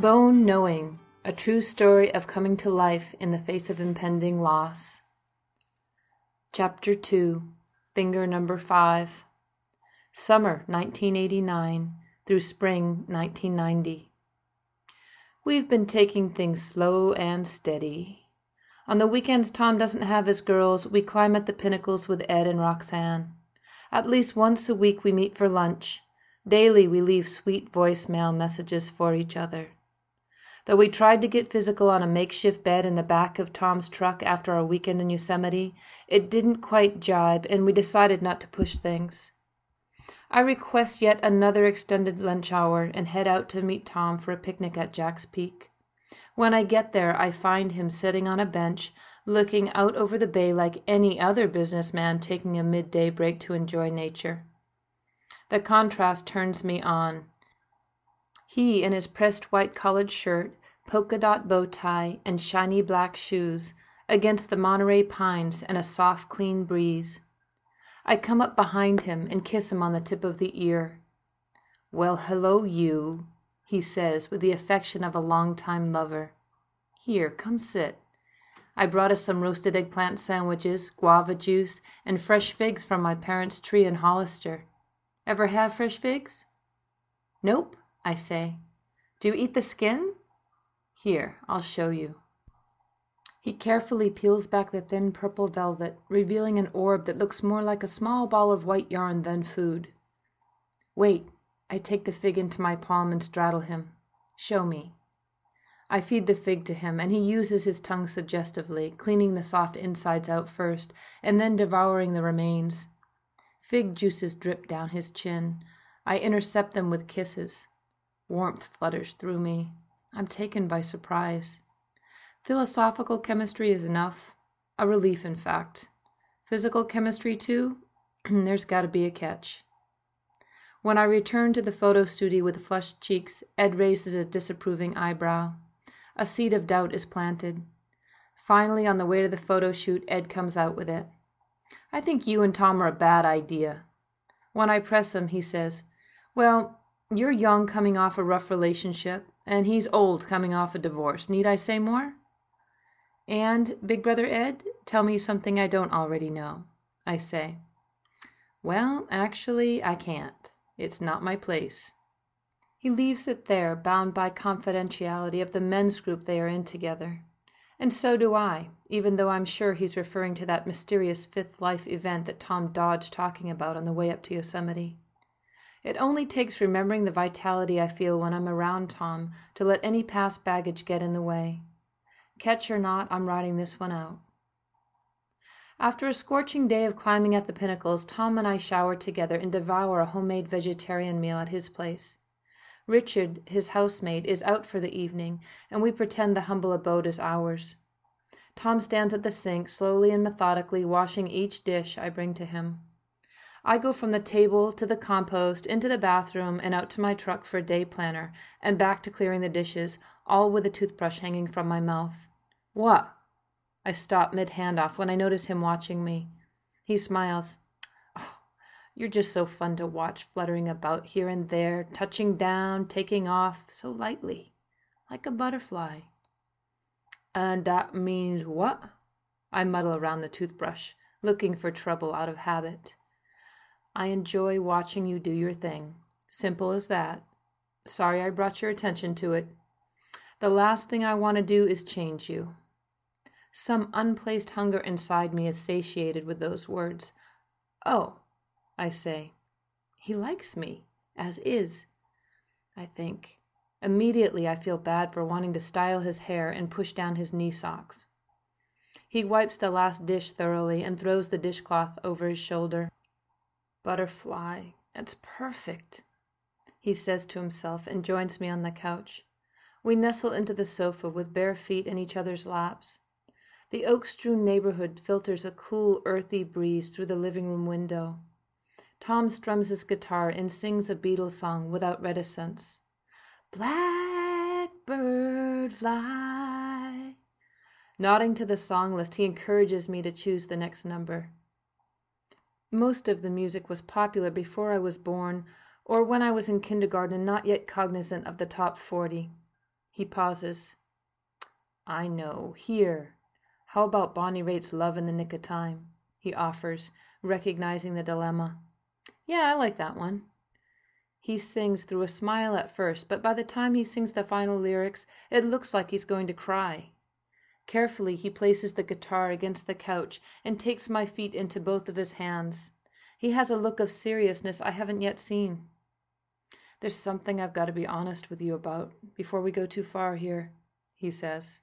Bone Knowing A True Story of Coming to Life in the Face of Impending Loss. Chapter 2 Finger Number 5 Summer 1989 through Spring 1990. We've been taking things slow and steady. On the weekends Tom doesn't have his girls, we climb at the pinnacles with Ed and Roxanne. At least once a week we meet for lunch. Daily we leave sweet voicemail messages for each other. Though we tried to get physical on a makeshift bed in the back of Tom's truck after our weekend in Yosemite, it didn't quite jibe, and we decided not to push things. I request yet another extended lunch hour and head out to meet Tom for a picnic at Jack's Peak. When I get there, I find him sitting on a bench, looking out over the bay like any other businessman taking a midday break to enjoy nature. The contrast turns me on. He, in his pressed white collared shirt, polka dot bow tie, and shiny black shoes, against the Monterey pines and a soft, clean breeze. I come up behind him and kiss him on the tip of the ear. Well, hello, you, he says with the affection of a long-time lover. Here, come sit. I brought us some roasted eggplant sandwiches, guava juice, and fresh figs from my parents' tree in Hollister. Ever have fresh figs? Nope, I say. Do you eat the skin? Here, I'll show you. He carefully peels back the thin purple velvet, revealing an orb that looks more like a small ball of white yarn than food. Wait, I take the fig into my palm and straddle him. Show me. I feed the fig to him, and he uses his tongue suggestively, cleaning the soft insides out first, and then devouring the remains. Fig juices drip down his chin. I intercept them with kisses. Warmth flutters through me. I'm taken by surprise. Philosophical chemistry is enough. A relief, in fact. Physical chemistry, too? There's got to be a catch. When I return to the photo studio with flushed cheeks, Ed raises a disapproving eyebrow. A seed of doubt is planted. Finally, on the way to the photo shoot, Ed comes out with it. I think you and Tom are a bad idea. When I press him, he says, Well, you're young coming off a rough relationship, and he's old coming off a divorce. Need I say more? And, Big Brother Ed, tell me something I don't already know. I say, Well, actually, I can't. It's not my place. He leaves it there, bound by confidentiality of the men's group they are in together. And so do I, even though I'm sure he's referring to that mysterious fifth life event that Tom dodged talking about on the way up to Yosemite. It only takes remembering the vitality I feel when I'm around Tom to let any past baggage get in the way. Catch or not, I'm riding this one out. After a scorching day of climbing at the pinnacles, Tom and I shower together and devour a homemade vegetarian meal at his place. Richard, his housemaid, is out for the evening, and we pretend the humble abode is ours. Tom stands at the sink, slowly and methodically washing each dish I bring to him. I go from the table to the compost, into the bathroom, and out to my truck for a day planner, and back to clearing the dishes, all with a toothbrush hanging from my mouth. What? I stop mid handoff when I notice him watching me. He smiles. Oh, you're just so fun to watch fluttering about here and there, touching down, taking off so lightly, like a butterfly. And that means what? I muddle around the toothbrush, looking for trouble out of habit. I enjoy watching you do your thing. Simple as that. Sorry I brought your attention to it. The last thing I want to do is change you. Some unplaced hunger inside me is satiated with those words. Oh, I say. He likes me, as is, I think. Immediately I feel bad for wanting to style his hair and push down his knee socks. He wipes the last dish thoroughly and throws the dishcloth over his shoulder. Butterfly, that's perfect, he says to himself and joins me on the couch. We nestle into the sofa with bare feet in each other's laps. The oak strewn neighborhood filters a cool, earthy breeze through the living room window. Tom strums his guitar and sings a Beatles song without reticence. Blackbird fly. Nodding to the song list, he encourages me to choose the next number. Most of the music was popular before I was born, or when I was in kindergarten not yet cognizant of the top 40. He pauses. I know. Here. How about Bonnie Raitt's Love in the Nick of Time? He offers, recognizing the dilemma. Yeah, I like that one. He sings through a smile at first, but by the time he sings the final lyrics, it looks like he's going to cry. Carefully, he places the guitar against the couch and takes my feet into both of his hands. He has a look of seriousness I haven't yet seen. There's something I've got to be honest with you about before we go too far here, he says.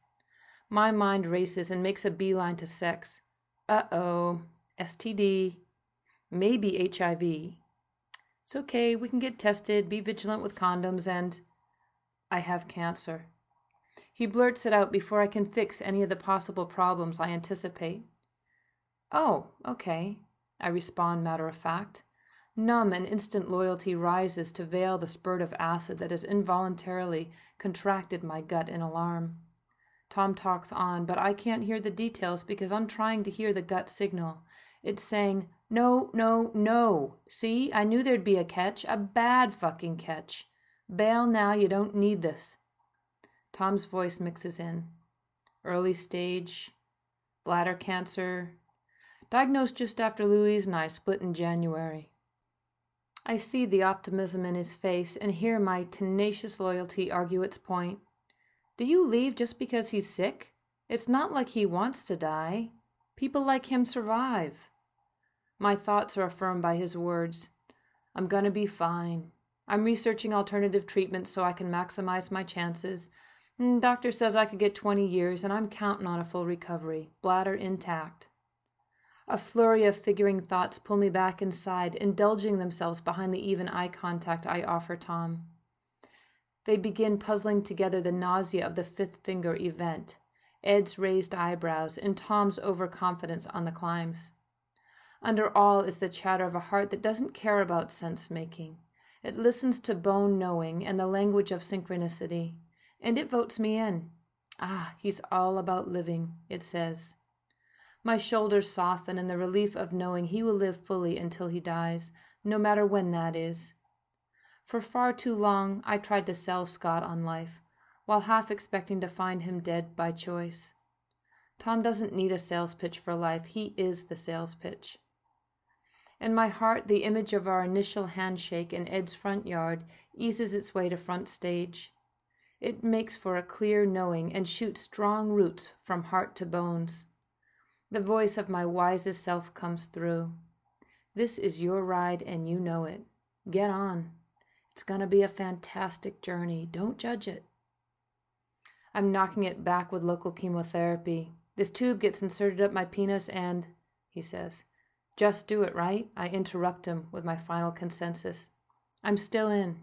My mind races and makes a beeline to sex. Uh oh, STD, maybe HIV. It's okay, we can get tested, be vigilant with condoms, and. I have cancer. He blurts it out before I can fix any of the possible problems I anticipate. Oh, okay, I respond matter of fact. Numb and instant loyalty rises to veil the spurt of acid that has involuntarily contracted my gut in alarm. Tom talks on, but I can't hear the details because I'm trying to hear the gut signal. It's saying, No, no, no. See, I knew there'd be a catch, a bad fucking catch. Bail now, you don't need this. Tom's voice mixes in. Early stage, bladder cancer, diagnosed just after Louise and I split in January. I see the optimism in his face and hear my tenacious loyalty argue its point. Do you leave just because he's sick? It's not like he wants to die. People like him survive. My thoughts are affirmed by his words. I'm gonna be fine. I'm researching alternative treatments so I can maximize my chances. Mm, doctor says I could get 20 years, and I'm counting on a full recovery, bladder intact. A flurry of figuring thoughts pull me back inside, indulging themselves behind the even eye contact I offer Tom. They begin puzzling together the nausea of the fifth finger event, Ed's raised eyebrows, and Tom's overconfidence on the climbs. Under all is the chatter of a heart that doesn't care about sense making. It listens to bone knowing and the language of synchronicity, and it votes me in. Ah, he's all about living, it says. My shoulders soften in the relief of knowing he will live fully until he dies, no matter when that is. For far too long I tried to sell Scott on life, while half expecting to find him dead by choice. Tom doesn't need a sales pitch for life, he is the sales pitch. In my heart, the image of our initial handshake in Ed's front yard eases its way to front stage. It makes for a clear knowing and shoots strong roots from heart to bones. The voice of my wisest self comes through. This is your ride and you know it. Get on. It's going to be a fantastic journey. Don't judge it. I'm knocking it back with local chemotherapy. This tube gets inserted up my penis and, he says, just do it, right? I interrupt him with my final consensus. I'm still in.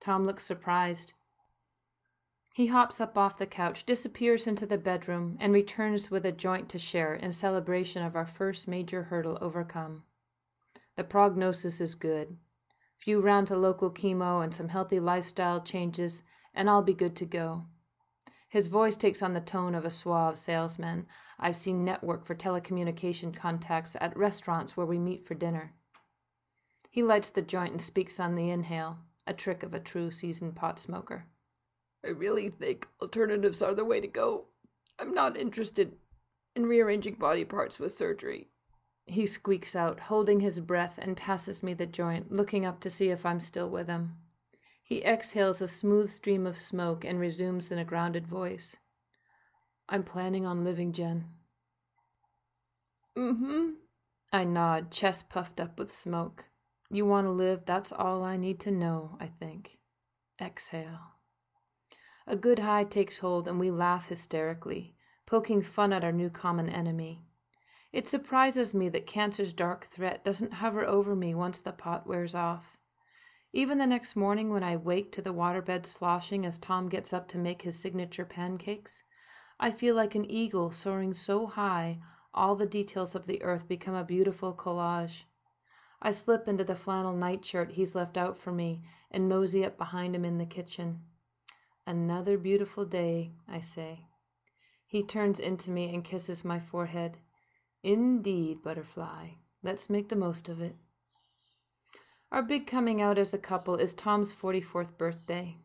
Tom looks surprised. He hops up off the couch, disappears into the bedroom, and returns with a joint to share in celebration of our first major hurdle overcome. The prognosis is good. Few rounds of local chemo and some healthy lifestyle changes, and I'll be good to go. His voice takes on the tone of a suave salesman I've seen network for telecommunication contacts at restaurants where we meet for dinner. He lights the joint and speaks on the inhale, a trick of a true seasoned pot smoker. I really think alternatives are the way to go. I'm not interested in rearranging body parts with surgery. He squeaks out, holding his breath, and passes me the joint, looking up to see if I'm still with him. He exhales a smooth stream of smoke and resumes in a grounded voice. I'm planning on living, Jen. Mm hmm. I nod, chest puffed up with smoke. You want to live, that's all I need to know, I think. Exhale. A good high takes hold, and we laugh hysterically, poking fun at our new common enemy. It surprises me that cancer's dark threat doesn't hover over me once the pot wears off. Even the next morning, when I wake to the waterbed sloshing as Tom gets up to make his signature pancakes, I feel like an eagle soaring so high all the details of the earth become a beautiful collage. I slip into the flannel nightshirt he's left out for me and mosey up behind him in the kitchen. Another beautiful day, I say. He turns into me and kisses my forehead. Indeed, butterfly. Let's make the most of it. Our big coming out as a couple is Tom's 44th birthday.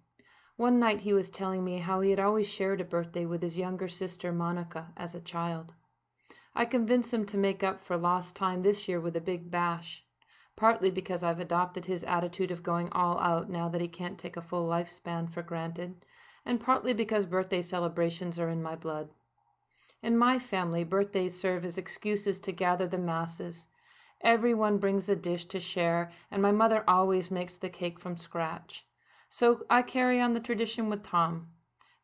One night he was telling me how he had always shared a birthday with his younger sister Monica as a child. I convinced him to make up for lost time this year with a big bash, partly because I've adopted his attitude of going all out now that he can't take a full lifespan for granted, and partly because birthday celebrations are in my blood. In my family, birthdays serve as excuses to gather the masses. Everyone brings a dish to share, and my mother always makes the cake from scratch. So I carry on the tradition with Tom.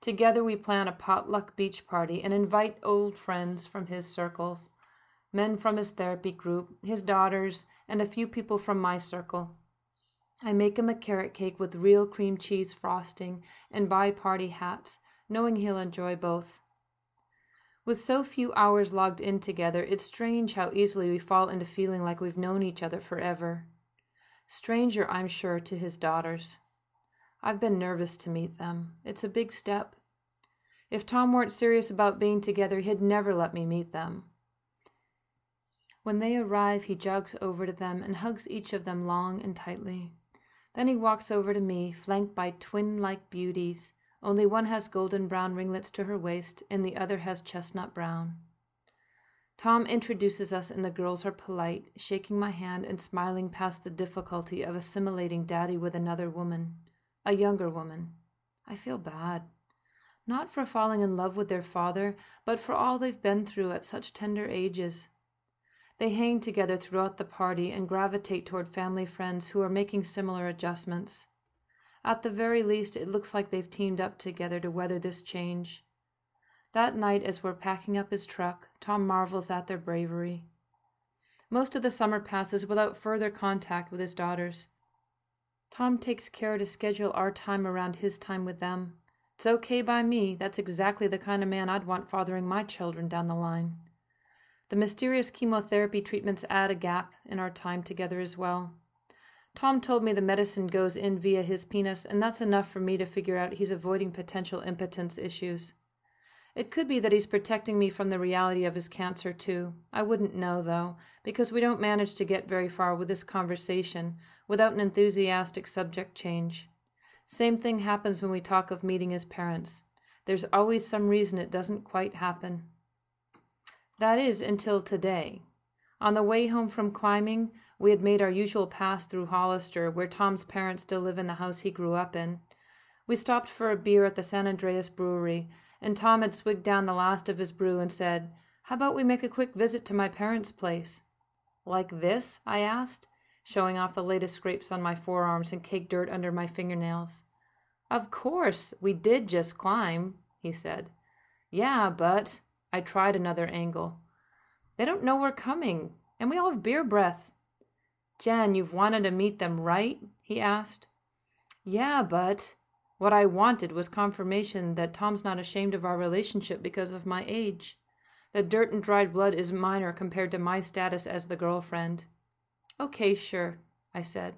Together we plan a potluck beach party and invite old friends from his circles, men from his therapy group, his daughters, and a few people from my circle. I make him a carrot cake with real cream cheese frosting and buy party hats, knowing he'll enjoy both. With so few hours logged in together, it's strange how easily we fall into feeling like we've known each other forever. Stranger, I'm sure, to his daughters. I've been nervous to meet them. It's a big step. If Tom weren't serious about being together, he'd never let me meet them. When they arrive, he jogs over to them and hugs each of them long and tightly. Then he walks over to me, flanked by twin like beauties. Only one has golden brown ringlets to her waist, and the other has chestnut brown. Tom introduces us, and the girls are polite, shaking my hand and smiling past the difficulty of assimilating Daddy with another woman a younger woman. I feel bad. Not for falling in love with their father, but for all they've been through at such tender ages. They hang together throughout the party and gravitate toward family friends who are making similar adjustments. At the very least, it looks like they've teamed up together to weather this change. That night, as we're packing up his truck, Tom marvels at their bravery. Most of the summer passes without further contact with his daughters. Tom takes care to schedule our time around his time with them. It's okay by me. That's exactly the kind of man I'd want fathering my children down the line. The mysterious chemotherapy treatments add a gap in our time together as well. Tom told me the medicine goes in via his penis, and that's enough for me to figure out he's avoiding potential impotence issues. It could be that he's protecting me from the reality of his cancer, too. I wouldn't know, though, because we don't manage to get very far with this conversation without an enthusiastic subject change. Same thing happens when we talk of meeting his parents. There's always some reason it doesn't quite happen. That is, until today. On the way home from climbing, we had made our usual pass through Hollister, where Tom's parents still live in the house he grew up in. We stopped for a beer at the San Andreas Brewery and Tom had swigged down the last of his brew and said, How about we make a quick visit to my parents' place? Like this? I asked, showing off the latest scrapes on my forearms and caked dirt under my fingernails. Of course, we did just climb, he said. Yeah, but I tried another angle. They don't know we're coming, and we all have beer breath. Jen, you've wanted to meet them, right? he asked. Yeah, but what I wanted was confirmation that Tom's not ashamed of our relationship because of my age. The dirt and dried blood is minor compared to my status as the girlfriend. Okay, sure, I said.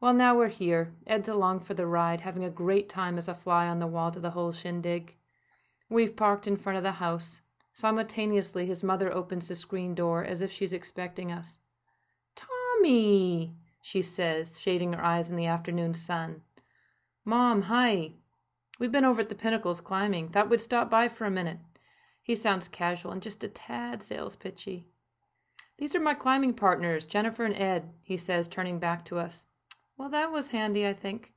Well, now we're here. Ed's along for the ride, having a great time as a fly on the wall to the whole shindig. We've parked in front of the house. Simultaneously, his mother opens the screen door as if she's expecting us. Tommy, she says, shading her eyes in the afternoon sun. Mom, hi. We've been over at the Pinnacles climbing. Thought we'd stop by for a minute. He sounds casual and just a tad sales pitchy. These are my climbing partners, Jennifer and Ed, he says, turning back to us. Well, that was handy, I think.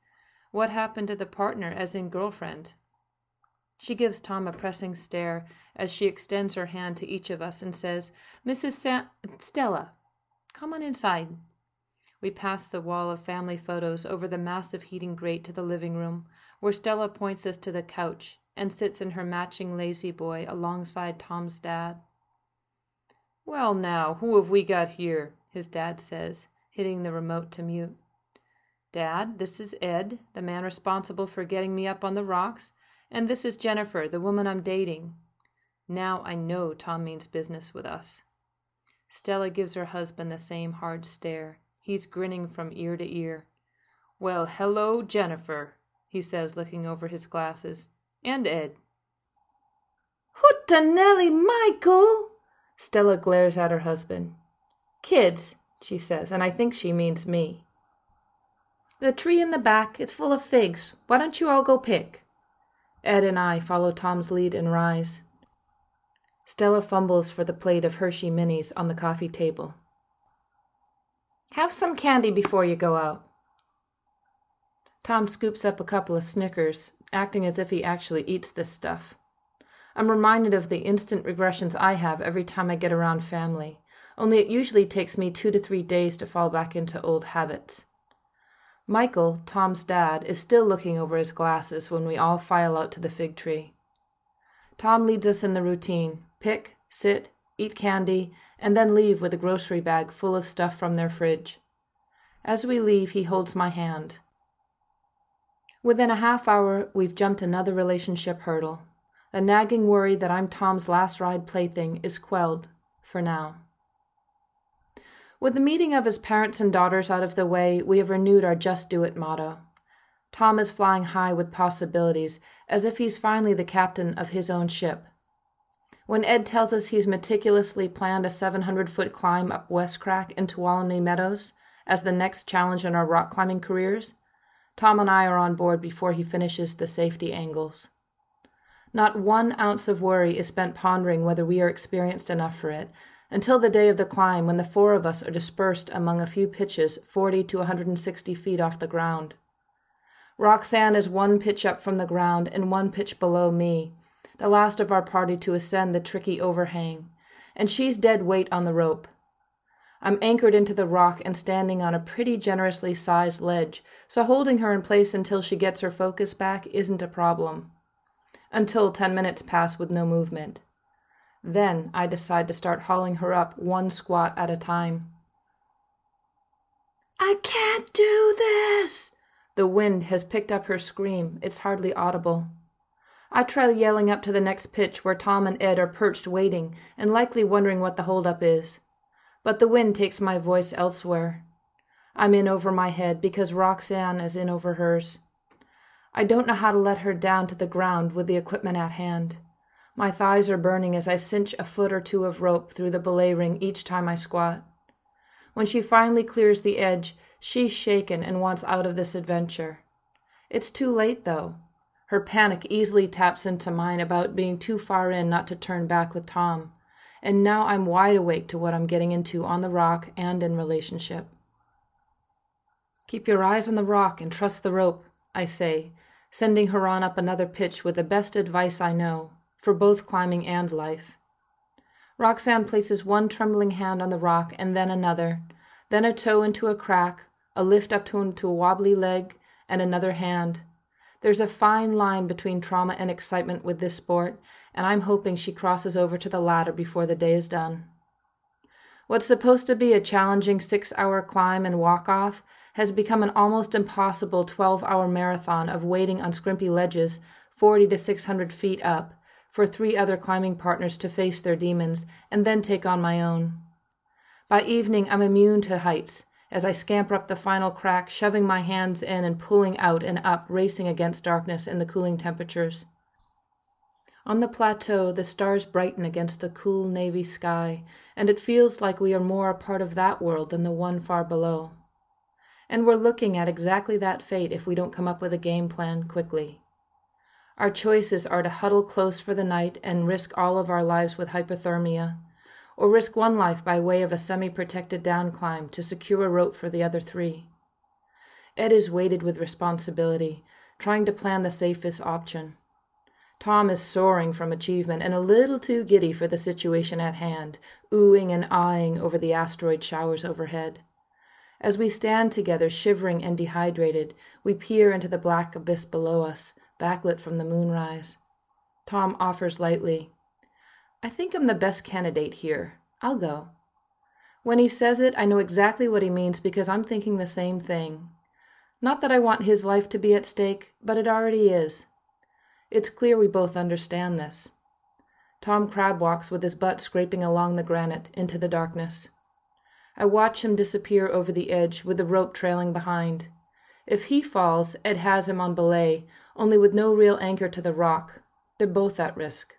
What happened to the partner, as in girlfriend? She gives Tom a pressing stare as she extends her hand to each of us and says, Mrs. Sa- Stella, come on inside. We pass the wall of family photos over the massive heating grate to the living room, where Stella points us to the couch and sits in her matching La-Z-Boy alongside Tom's dad. Well, now, who have we got here? his dad says, hitting the remote to mute. Dad, this is Ed, the man responsible for getting me up on the rocks, and this is Jennifer, the woman I'm dating. Now I know Tom means business with us. Stella gives her husband the same hard stare. He's grinning from ear to ear. Well, hello, Jennifer, he says, looking over his glasses. And Ed. Hootanelli, Michael! Stella glares at her husband. Kids, she says, and I think she means me. The tree in the back is full of figs. Why don't you all go pick? Ed and I follow Tom's lead and rise. Stella fumbles for the plate of Hershey minis on the coffee table. Have some candy before you go out. Tom scoops up a couple of Snickers, acting as if he actually eats this stuff. I'm reminded of the instant regressions I have every time I get around family, only it usually takes me two to three days to fall back into old habits. Michael, Tom's dad, is still looking over his glasses when we all file out to the fig tree. Tom leads us in the routine pick, sit, eat candy, and then leave with a grocery bag full of stuff from their fridge. As we leave, he holds my hand. Within a half hour, we've jumped another relationship hurdle. The nagging worry that I'm Tom's last ride plaything is quelled, for now. With the meeting of his parents and daughters out of the way, we have renewed our Just Do It motto. Tom is flying high with possibilities, as if he's finally the captain of his own ship. When Ed tells us he's meticulously planned a 700 foot climb up West Crack into Tuolumne Meadows as the next challenge in our rock climbing careers, Tom and I are on board before he finishes the safety angles. Not one ounce of worry is spent pondering whether we are experienced enough for it, until the day of the climb when the four of us are dispersed among a few pitches 40 to a 160 feet off the ground. Roxanne is one pitch up from the ground and one pitch below me, the last of our party to ascend the tricky overhang, and she's dead weight on the rope. I'm anchored into the rock and standing on a pretty generously sized ledge, so holding her in place until she gets her focus back isn't a problem. Until ten minutes pass with no movement. Then I decide to start hauling her up one squat at a time. I can't do this! The wind has picked up her scream. It's hardly audible. I try yelling up to the next pitch where Tom and Ed are perched waiting and likely wondering what the holdup is but the wind takes my voice elsewhere. I'm in over my head because Roxanne is in over hers. I don't know how to let her down to the ground with the equipment at hand. My thighs are burning as I cinch a foot or two of rope through the belay ring each time I squat. When she finally clears the edge, she's shaken and wants out of this adventure. It's too late, though. Her panic easily taps into mine about being too far in not to turn back with Tom and now I'm wide awake to what I'm getting into on the rock and in relationship. Keep your eyes on the rock and trust the rope, I say, sending her on up another pitch with the best advice I know, for both climbing and life. Roxanne places one trembling hand on the rock and then another, then a toe into a crack, a lift up to a wobbly leg, and another hand, there's a fine line between trauma and excitement with this sport, and I'm hoping she crosses over to the latter before the day is done. What's supposed to be a challenging six hour climb and walk off has become an almost impossible 12 hour marathon of waiting on scrimpy ledges 40 to 600 feet up for three other climbing partners to face their demons and then take on my own. By evening, I'm immune to heights as I scamper up the final crack, shoving my hands in and pulling out and up, racing against darkness and the cooling temperatures. On the plateau, the stars brighten against the cool navy sky, and it feels like we are more a part of that world than the one far below. And we're looking at exactly that fate if we don't come up with a game plan quickly. Our choices are to huddle close for the night and risk all of our lives with hypothermia, or risk one life by way of a semi protected down climb to secure a rope for the other three. Ed is weighted with responsibility, trying to plan the safest option. Tom is soaring from achievement and a little too giddy for the situation at hand, oohing and eyeing over the asteroid showers overhead. As we stand together, shivering and dehydrated, we peer into the black abyss below us, backlit from the moonrise. Tom offers lightly, I think I'm the best candidate here. I'll go. When he says it, I know exactly what he means because I'm thinking the same thing. Not that I want his life to be at stake, but it already is. It's clear we both understand this. Tom crab walks with his butt scraping along the granite into the darkness. I watch him disappear over the edge with the rope trailing behind. If he falls, Ed has him on belay, only with no real anchor to the rock. They're both at risk.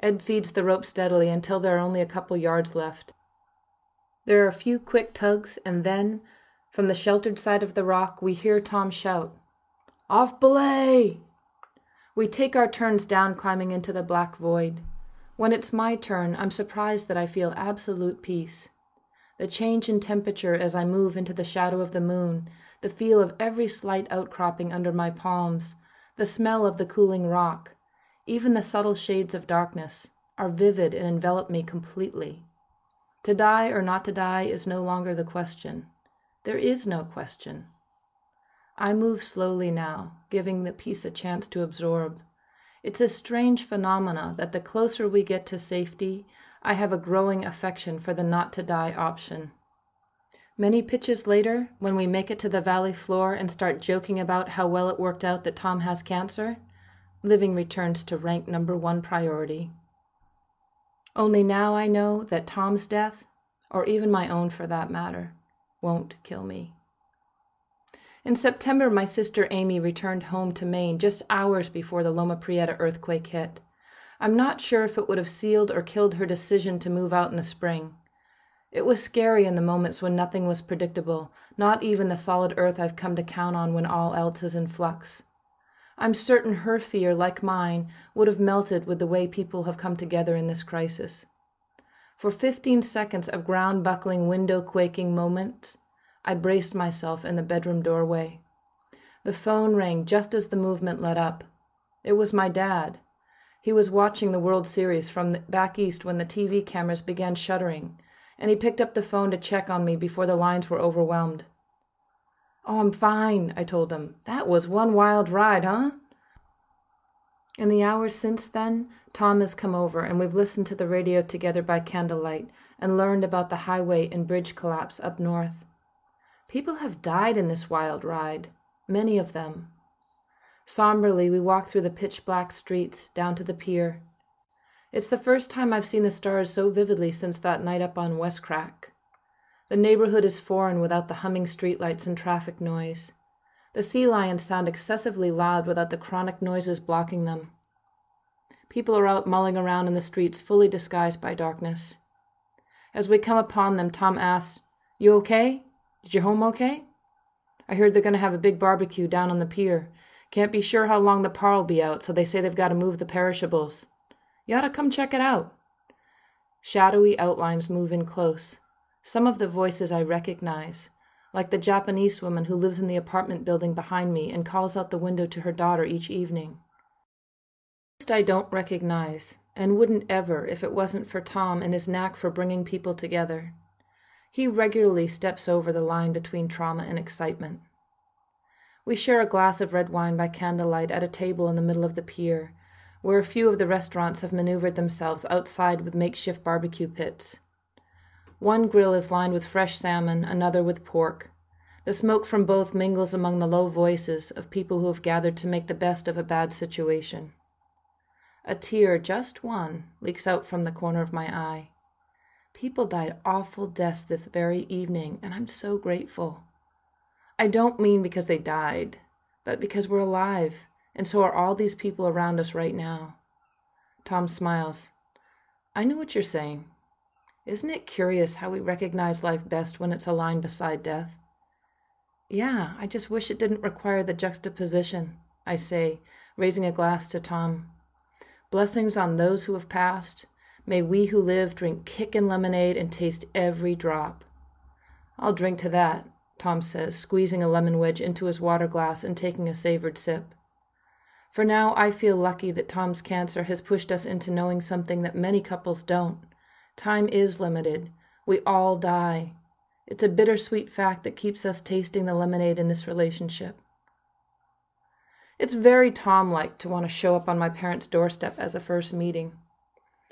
Ed feeds the rope steadily until there are only a couple yards left. There are a few quick tugs, and then, From the sheltered side of the rock, we hear Tom shout, Off belay! We take our turns down climbing into the black void. When it's my turn, I'm surprised that I feel absolute peace. The change in temperature as I move into the shadow of the moon, the feel of every slight outcropping under my palms, the smell of the cooling rock, even the subtle shades of darkness, are vivid and envelop me completely. To die or not to die is no longer the question. There is no question. I move slowly now, giving the peace a chance to absorb. It's a strange phenomena that the closer we get to safety, I have a growing affection for the not to die option. Many pitches later, when we make it to the valley floor and start joking about how well it worked out that Tom has cancer, living returns to rank number one priority. Only now I know that Tom's death, or even my own for that matter, won't kill me. In September, my sister Amy returned home to Maine just hours before the Loma Prieta earthquake hit. I'm not sure if it would have sealed or killed her decision to move out in the spring. It was scary in the moments when nothing was predictable, not even the solid earth I've come to count on when all else is in flux. I'm certain her fear, like mine, would have melted with the way people have come together in this crisis. For fifteen seconds of ground buckling, window quaking moments, I braced myself in the bedroom doorway. The phone rang just as the movement let up. It was my dad. He was watching the World Series from back east when the TV cameras began shuttering and he picked up the phone to check on me before the lines were overwhelmed. Oh, I'm fine, I told him. That was one wild ride, huh? In the hours since then, Tom has come over and we've listened to the radio together by candlelight and learned about the highway and bridge collapse up north. People have died in this wild ride, many of them. Somberly, we walk through the pitch black streets down to the pier. It's the first time I've seen the stars so vividly since that night up on West Crack. The neighborhood is foreign without the humming streetlights and traffic noise. The sea lions sound excessively loud without the chronic noises blocking them. People are out mulling around in the streets fully disguised by darkness. As we come upon them, Tom asks, You okay? Is your home okay? I heard they're going to have a big barbecue down on the pier. Can't be sure how long the par'll be out, so they say they've got to move the perishables. You ought to come check it out. Shadowy outlines move in close. Some of the voices I recognize, like the Japanese woman who lives in the apartment building behind me and calls out the window to her daughter each evening. I don't recognize, and wouldn't ever if it wasn't for Tom and his knack for bringing people together. He regularly steps over the line between trauma and excitement. We share a glass of red wine by candlelight at a table in the middle of the pier, where a few of the restaurants have maneuvered themselves outside with makeshift barbecue pits. One grill is lined with fresh salmon, another with pork. The smoke from both mingles among the low voices of people who have gathered to make the best of a bad situation. A tear, just one, leaks out from the corner of my eye. People died awful deaths this very evening, and I'm so grateful. I don't mean because they died, but because we're alive and so are all these people around us right now. Tom smiles. I know what you're saying. Isn't it curious how we recognize life best when it's aligned beside death? Yeah, I just wish it didn't require the juxtaposition, I say, raising a glass to Tom. Blessings on those who have passed. May we who live drink kickin' lemonade and taste every drop. I'll drink to that, Tom says, squeezing a lemon wedge into his water glass and taking a savored sip. For now, I feel lucky that Tom's cancer has pushed us into knowing something that many couples don't. Time is limited. We all die. It's a bittersweet fact that keeps us tasting the lemonade in this relationship. It's very Tom like to want to show up on my parents' doorstep as a first meeting.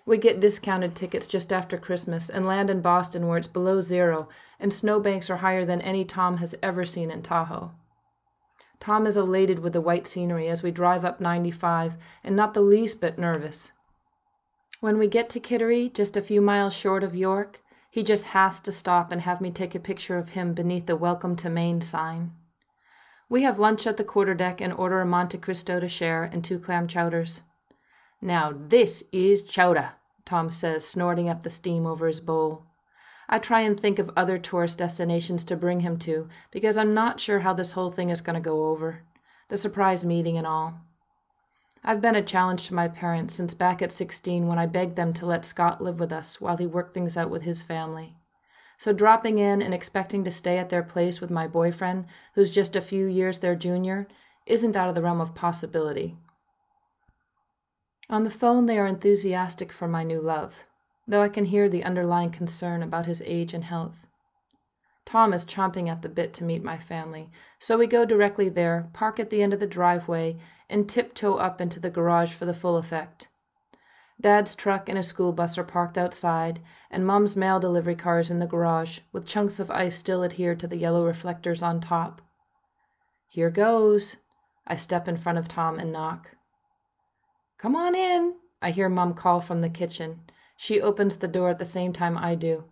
We get discounted tickets just after Christmas and land in Boston where it's below zero and snowbanks are higher than any Tom has ever seen in Tahoe. Tom is elated with the white scenery as we drive up 95 and not the least bit nervous. When we get to Kittery, just a few miles short of York, he just has to stop and have me take a picture of him beneath the Welcome to Maine sign. We have lunch at the quarterdeck and order a Monte Cristo to share and two clam chowders. Now this is chowder, Tom says, snorting up the steam over his bowl. I try and think of other tourist destinations to bring him to because I'm not sure how this whole thing is going to go over. The surprise meeting and all. I've been a challenge to my parents since back at 16 when I begged them to let Scott live with us while he worked things out with his family. So dropping in and expecting to stay at their place with my boyfriend, who's just a few years their junior, isn't out of the realm of possibility. On the phone, they are enthusiastic for my new love, though I can hear the underlying concern about his age and health. Tom is chomping at the bit to meet my family, so we go directly there, park at the end of the driveway, and tiptoe up into the garage for the full effect. Dad's truck and a school bus are parked outside, and Mom's mail delivery car is in the garage, with chunks of ice still adhered to the yellow reflectors on top. Here goes. I step in front of Tom and knock. Come on in, I hear Mom call from the kitchen. She opens the door at the same time I do.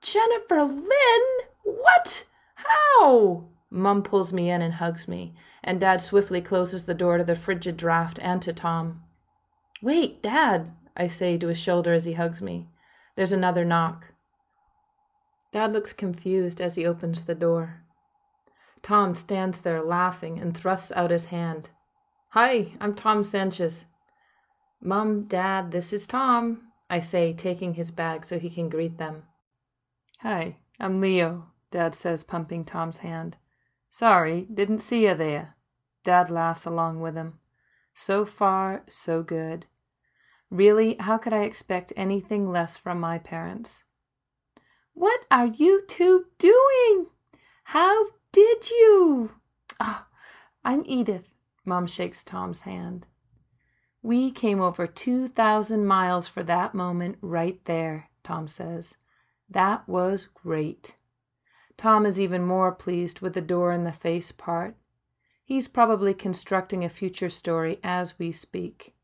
Jennifer Lynn? What? How? Mum pulls me in and hugs me, and Dad swiftly closes the door to the frigid draft and to Tom. Wait, Dad, I say to his shoulder as he hugs me. There's another knock. Dad looks confused as he opens the door. Tom stands there laughing and thrusts out his hand. Hi, I'm Tom Sanchez. Mum, Dad, this is Tom, I say, taking his bag so he can greet them. Hi, I'm Leo, Dad says, pumping Tom's hand. Sorry, didn't see you there. Dad laughs along with him. So far, so good. Really, how could I expect anything less from my parents? What are you two doing? How did you? Oh, I'm Edith. Mom shakes Tom's hand. We came over 2,000 miles for that moment right there, Tom says. That was great. Tom is even more pleased with the door in the face part. He's probably constructing a future story as we speak.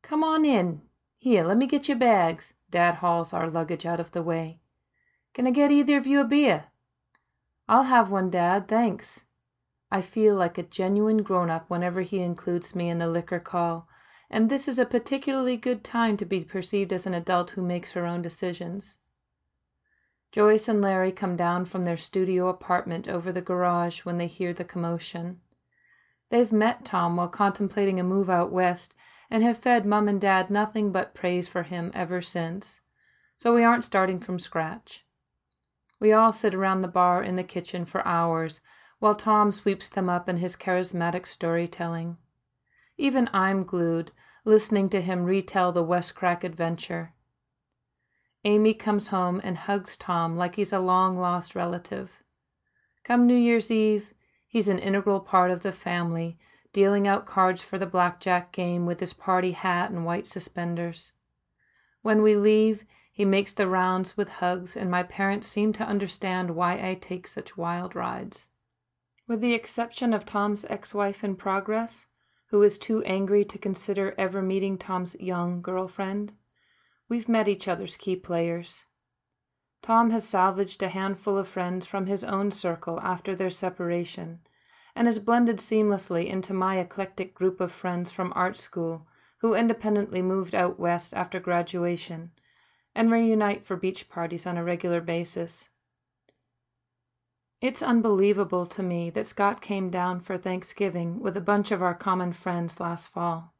Come on in. Here, let me get your bags. Dad hauls our luggage out of the way. Can I get either of you a beer? I'll have one, Dad, thanks. I feel like a genuine grown up whenever he includes me in the liquor call, and this is a particularly good time to be perceived as an adult who makes her own decisions. Joyce and Larry come down from their studio apartment over the garage when they hear the commotion. They've met Tom while contemplating a move out west and have fed Mum and Dad nothing but praise for him ever since, so we aren't starting from scratch. We all sit around the bar in the kitchen for hours while Tom sweeps them up in his charismatic storytelling. Even I'm glued, listening to him retell the West Crack adventure. Amy comes home and hugs Tom like he's a long lost relative. Come New Year's Eve, he's an integral part of the family, dealing out cards for the blackjack game with his party hat and white suspenders. When we leave, he makes the rounds with hugs, and my parents seem to understand why I take such wild rides. With the exception of Tom's ex wife in progress, who is too angry to consider ever meeting Tom's young girlfriend, We've met each other's key players. Tom has salvaged a handful of friends from his own circle after their separation, and has blended seamlessly into my eclectic group of friends from art school who independently moved out west after graduation and reunite for beach parties on a regular basis. It's unbelievable to me that Scott came down for Thanksgiving with a bunch of our common friends last fall.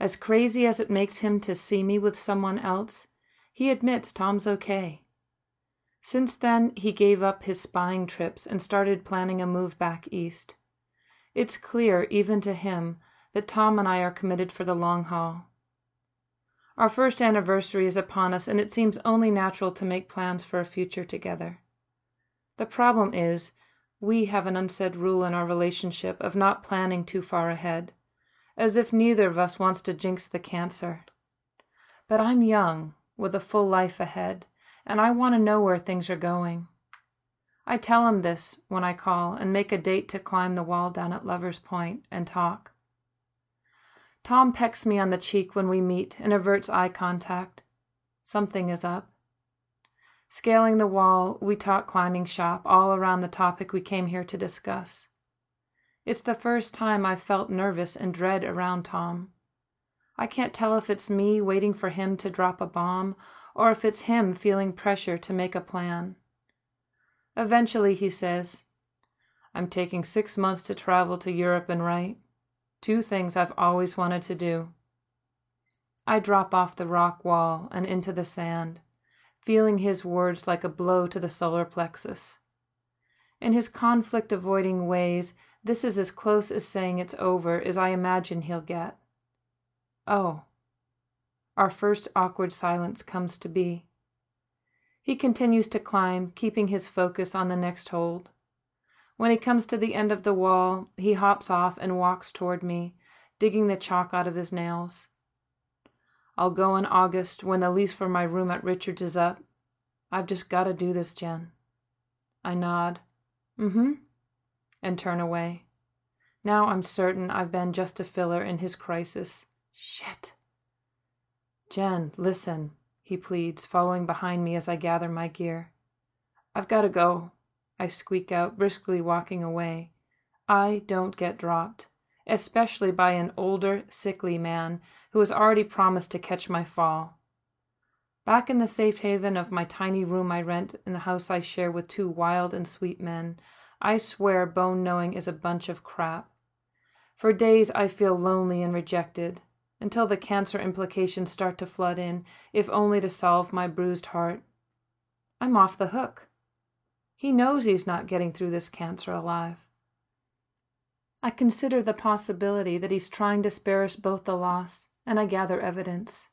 As crazy as it makes him to see me with someone else, he admits Tom's okay. Since then, he gave up his spying trips and started planning a move back east. It's clear, even to him, that Tom and I are committed for the long haul. Our first anniversary is upon us, and it seems only natural to make plans for a future together. The problem is, we have an unsaid rule in our relationship of not planning too far ahead as if neither of us wants to jinx the cancer. But I'm young, with a full life ahead, and I want to know where things are going. I tell him this when I call and make a date to climb the wall down at Lover's Point and talk. Tom pecks me on the cheek when we meet and averts eye contact. Something is up. Scaling the wall, we talk climbing shop all around the topic we came here to discuss. It's the first time I've felt nervous and dread around Tom. I can't tell if it's me waiting for him to drop a bomb or if it's him feeling pressure to make a plan. Eventually, he says, I'm taking six months to travel to Europe and write. Two things I've always wanted to do. I drop off the rock wall and into the sand, feeling his words like a blow to the solar plexus. In his conflict avoiding ways, this is as close as saying it's over as I imagine he'll get. Oh. Our first awkward silence comes to be. He continues to climb, keeping his focus on the next hold. When he comes to the end of the wall, he hops off and walks toward me, digging the chalk out of his nails. I'll go in August when the lease for my room at Richards is up. I've just got to do this, Jen. I nod. Mm hmm. And turn away. Now I'm certain I've been just a filler in his crisis. Shit. Jen, listen, he pleads, following behind me as I gather my gear. I've got to go, I squeak out, briskly walking away. I don't get dropped, especially by an older, sickly man who has already promised to catch my fall. Back in the safe haven of my tiny room I rent in the house I share with two wild and sweet men, I swear bone knowing is a bunch of crap. For days I feel lonely and rejected, until the cancer implications start to flood in, if only to solve my bruised heart. I'm off the hook. He knows he's not getting through this cancer alive. I consider the possibility that he's trying to spare us both the loss, and I gather evidence.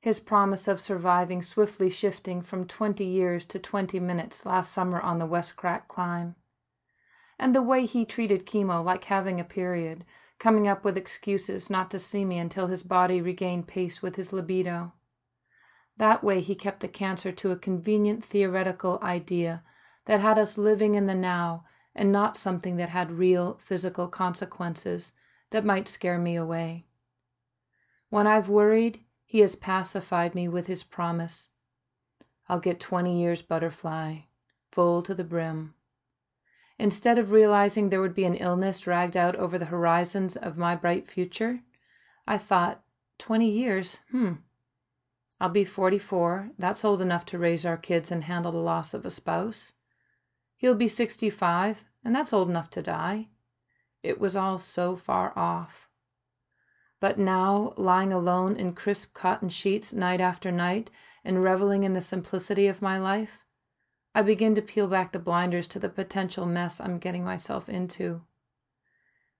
His promise of surviving swiftly shifting from twenty years to twenty minutes last summer on the West Crack climb. And the way he treated chemo like having a period, coming up with excuses not to see me until his body regained pace with his libido. That way, he kept the cancer to a convenient theoretical idea that had us living in the now and not something that had real physical consequences that might scare me away. When I've worried, he has pacified me with his promise I'll get 20 years butterfly, full to the brim. Instead of realizing there would be an illness dragged out over the horizons of my bright future, I thought, 20 years, hmm. I'll be 44. That's old enough to raise our kids and handle the loss of a spouse. He'll be 65, and that's old enough to die. It was all so far off. But now, lying alone in crisp cotton sheets night after night and reveling in the simplicity of my life, I begin to peel back the blinders to the potential mess I'm getting myself into.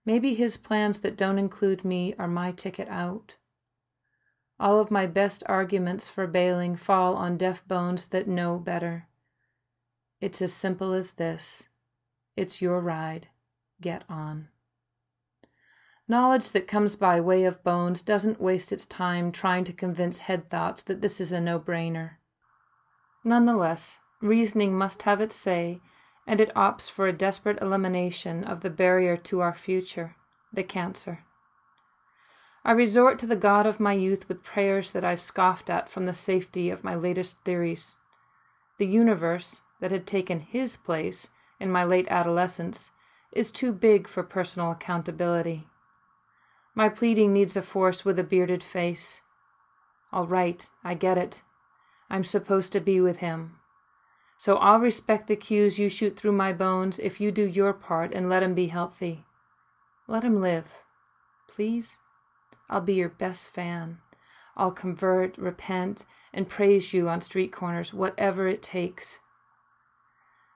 Maybe his plans that don't include me are my ticket out. All of my best arguments for bailing fall on deaf bones that know better. It's as simple as this it's your ride. Get on. Knowledge that comes by way of bones doesn't waste its time trying to convince head thoughts that this is a no brainer. Nonetheless, Reasoning must have its say, and it opts for a desperate elimination of the barrier to our future, the cancer. I resort to the God of my youth with prayers that I've scoffed at from the safety of my latest theories. The universe, that had taken his place in my late adolescence, is too big for personal accountability. My pleading needs a force with a bearded face. All right, I get it. I'm supposed to be with him, so I'll respect the cues you shoot through my bones if you do your part and let him be healthy. Let him live. Please? I'll be your best fan. I'll convert, repent, and praise you on street corners, whatever it takes.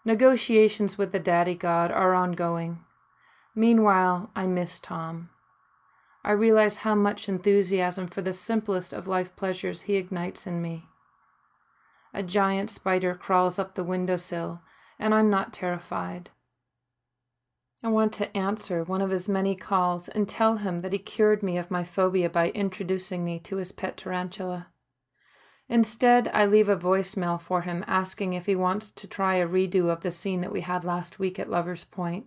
Negotiations with the daddy god are ongoing. Meanwhile, I miss Tom. I realize how much enthusiasm for the simplest of life pleasures he ignites in me. A giant spider crawls up the windowsill, and I'm not terrified. I want to answer one of his many calls and tell him that he cured me of my phobia by introducing me to his pet tarantula. Instead, I leave a voicemail for him asking if he wants to try a redo of the scene that we had last week at Lover's Point,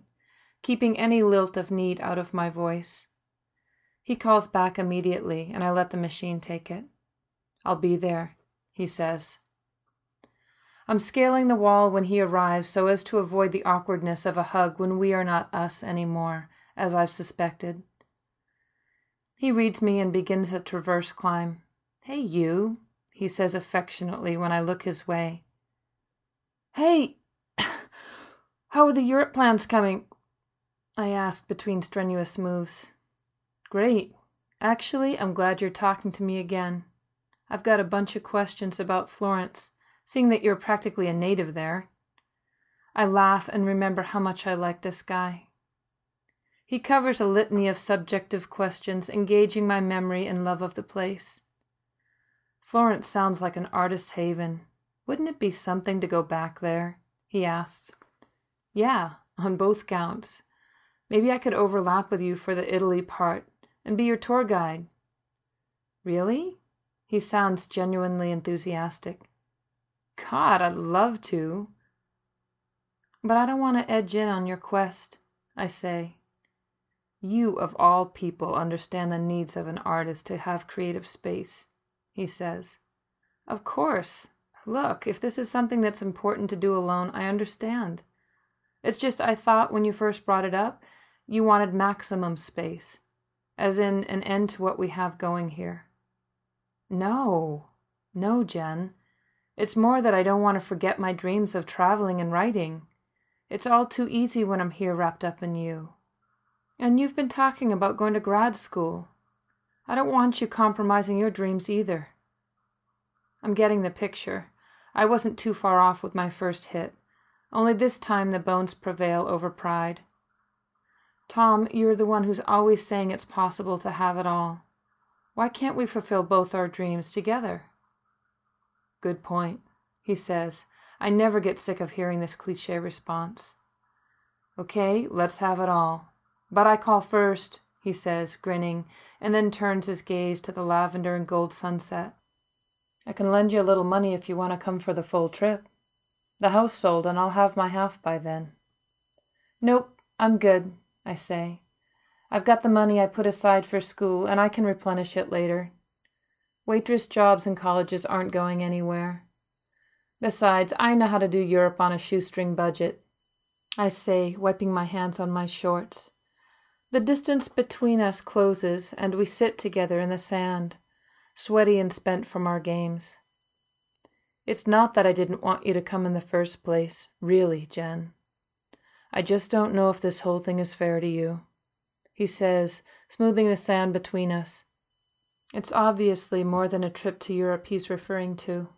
keeping any lilt of need out of my voice. He calls back immediately, and I let the machine take it. I'll be there, he says. I'm scaling the wall when he arrives so as to avoid the awkwardness of a hug when we are not us any more, as I've suspected. He reads me and begins a traverse climb. Hey, you, he says affectionately when I look his way. Hey, how are the Europe plans coming? I ask between strenuous moves. Great. Actually, I'm glad you're talking to me again. I've got a bunch of questions about Florence, seeing that you're practically a native there. I laugh and remember how much I like this guy. He covers a litany of subjective questions, engaging my memory and love of the place. Florence sounds like an artist's haven. Wouldn't it be something to go back there? He asks. Yeah, on both counts. Maybe I could overlap with you for the Italy part and be your tour guide. Really? He sounds genuinely enthusiastic. God, I'd love to. But I don't want to edge in on your quest, I say. You, of all people, understand the needs of an artist to have creative space he says. Of course. Look, if this is something that's important to do alone, I understand. It's just I thought when you first brought it up, you wanted maximum space, as in an end to what we have going here. No, no, Jen. It's more that I don't want to forget my dreams of traveling and writing. It's all too easy when I'm here wrapped up in you. And you've been talking about going to grad school. I don't want you compromising your dreams either. I'm getting the picture. I wasn't too far off with my first hit, only this time the bones prevail over pride. Tom, you're the one who's always saying it's possible to have it all. Why can't we fulfill both our dreams together? Good point, he says. I never get sick of hearing this cliche response. Okay, let's have it all. But I call first, he says, grinning, and then turns his gaze to the lavender and gold sunset. I can lend you a little money if you want to come for the full trip. The house sold, and I'll have my half by then. Nope, I'm good, I say. I've got the money I put aside for school, and I can replenish it later. Waitress jobs in colleges aren't going anywhere. Besides, I know how to do Europe on a shoestring budget. I say, wiping my hands on my shorts. The distance between us closes, and we sit together in the sand, sweaty and spent from our games. It's not that I didn't want you to come in the first place, really, Jen. I just don't know if this whole thing is fair to you. He says, smoothing the sand between us. It's obviously more than a trip to Europe he's referring to.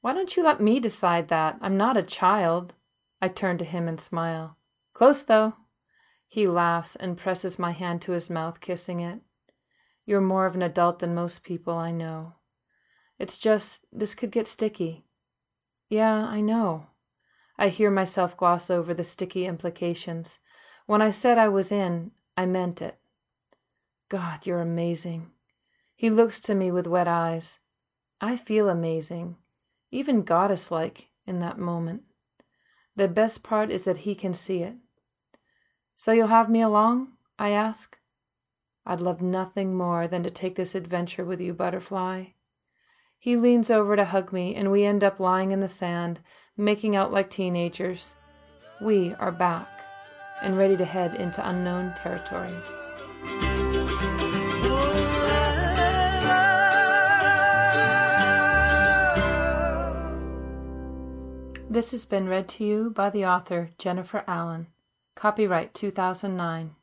Why don't you let me decide that? I'm not a child. I turn to him and smile. Close, though. He laughs and presses my hand to his mouth, kissing it. You're more of an adult than most people I know. It's just, this could get sticky. Yeah, I know. I hear myself gloss over the sticky implications. When I said I was in, I meant it. God, you're amazing. He looks to me with wet eyes. I feel amazing, even goddess like, in that moment. The best part is that he can see it. So you'll have me along? I ask. I'd love nothing more than to take this adventure with you, Butterfly. He leans over to hug me, and we end up lying in the sand, making out like teenagers. We are back and ready to head into unknown territory. This has been read to you by the author Jennifer Allen. Copyright 2009.